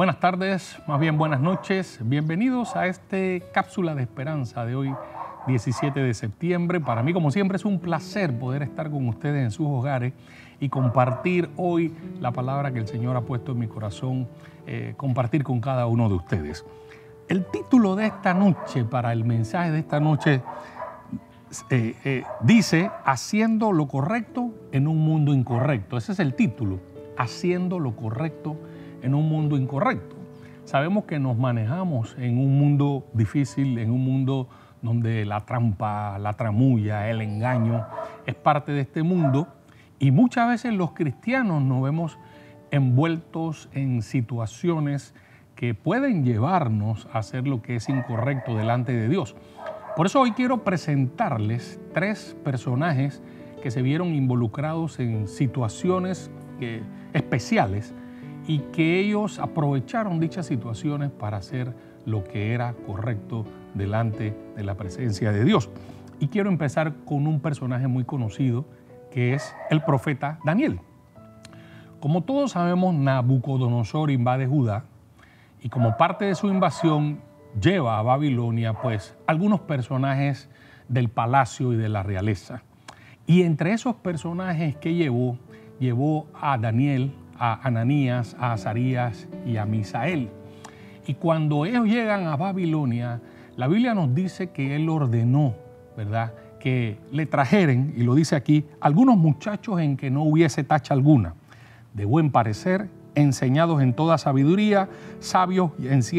Buenas tardes, más bien buenas noches. Bienvenidos a este cápsula de esperanza de hoy, 17 de septiembre. Para mí, como siempre, es un placer poder estar con ustedes en sus hogares y compartir hoy la palabra que el Señor ha puesto en mi corazón, eh, compartir con cada uno de ustedes. El título de esta noche, para el mensaje de esta noche, eh, eh, dice, haciendo lo correcto en un mundo incorrecto. Ese es el título, haciendo lo correcto un mundo incorrecto. Sabemos que nos manejamos en un mundo difícil, en un mundo donde la trampa, la tramulla, el engaño es parte de este mundo y muchas veces los cristianos nos vemos envueltos en situaciones que pueden llevarnos a hacer lo que es incorrecto delante de Dios. Por eso hoy quiero presentarles tres personajes que se vieron involucrados en situaciones especiales y que ellos aprovecharon dichas situaciones para hacer lo que era correcto delante de la presencia de Dios. Y quiero empezar con un personaje muy conocido que es el profeta Daniel. Como todos sabemos, Nabucodonosor invade Judá y como parte de su invasión lleva a Babilonia pues algunos personajes del palacio y de la realeza. Y entre esos personajes que llevó, llevó a Daniel, a Ananías, a Azarías y a Misael. Y cuando ellos llegan a Babilonia, la Biblia nos dice que él ordenó, ¿verdad? Que le trajeren, y lo dice aquí, algunos muchachos en que no hubiese tacha alguna, de buen parecer, enseñados en toda sabiduría, sabios en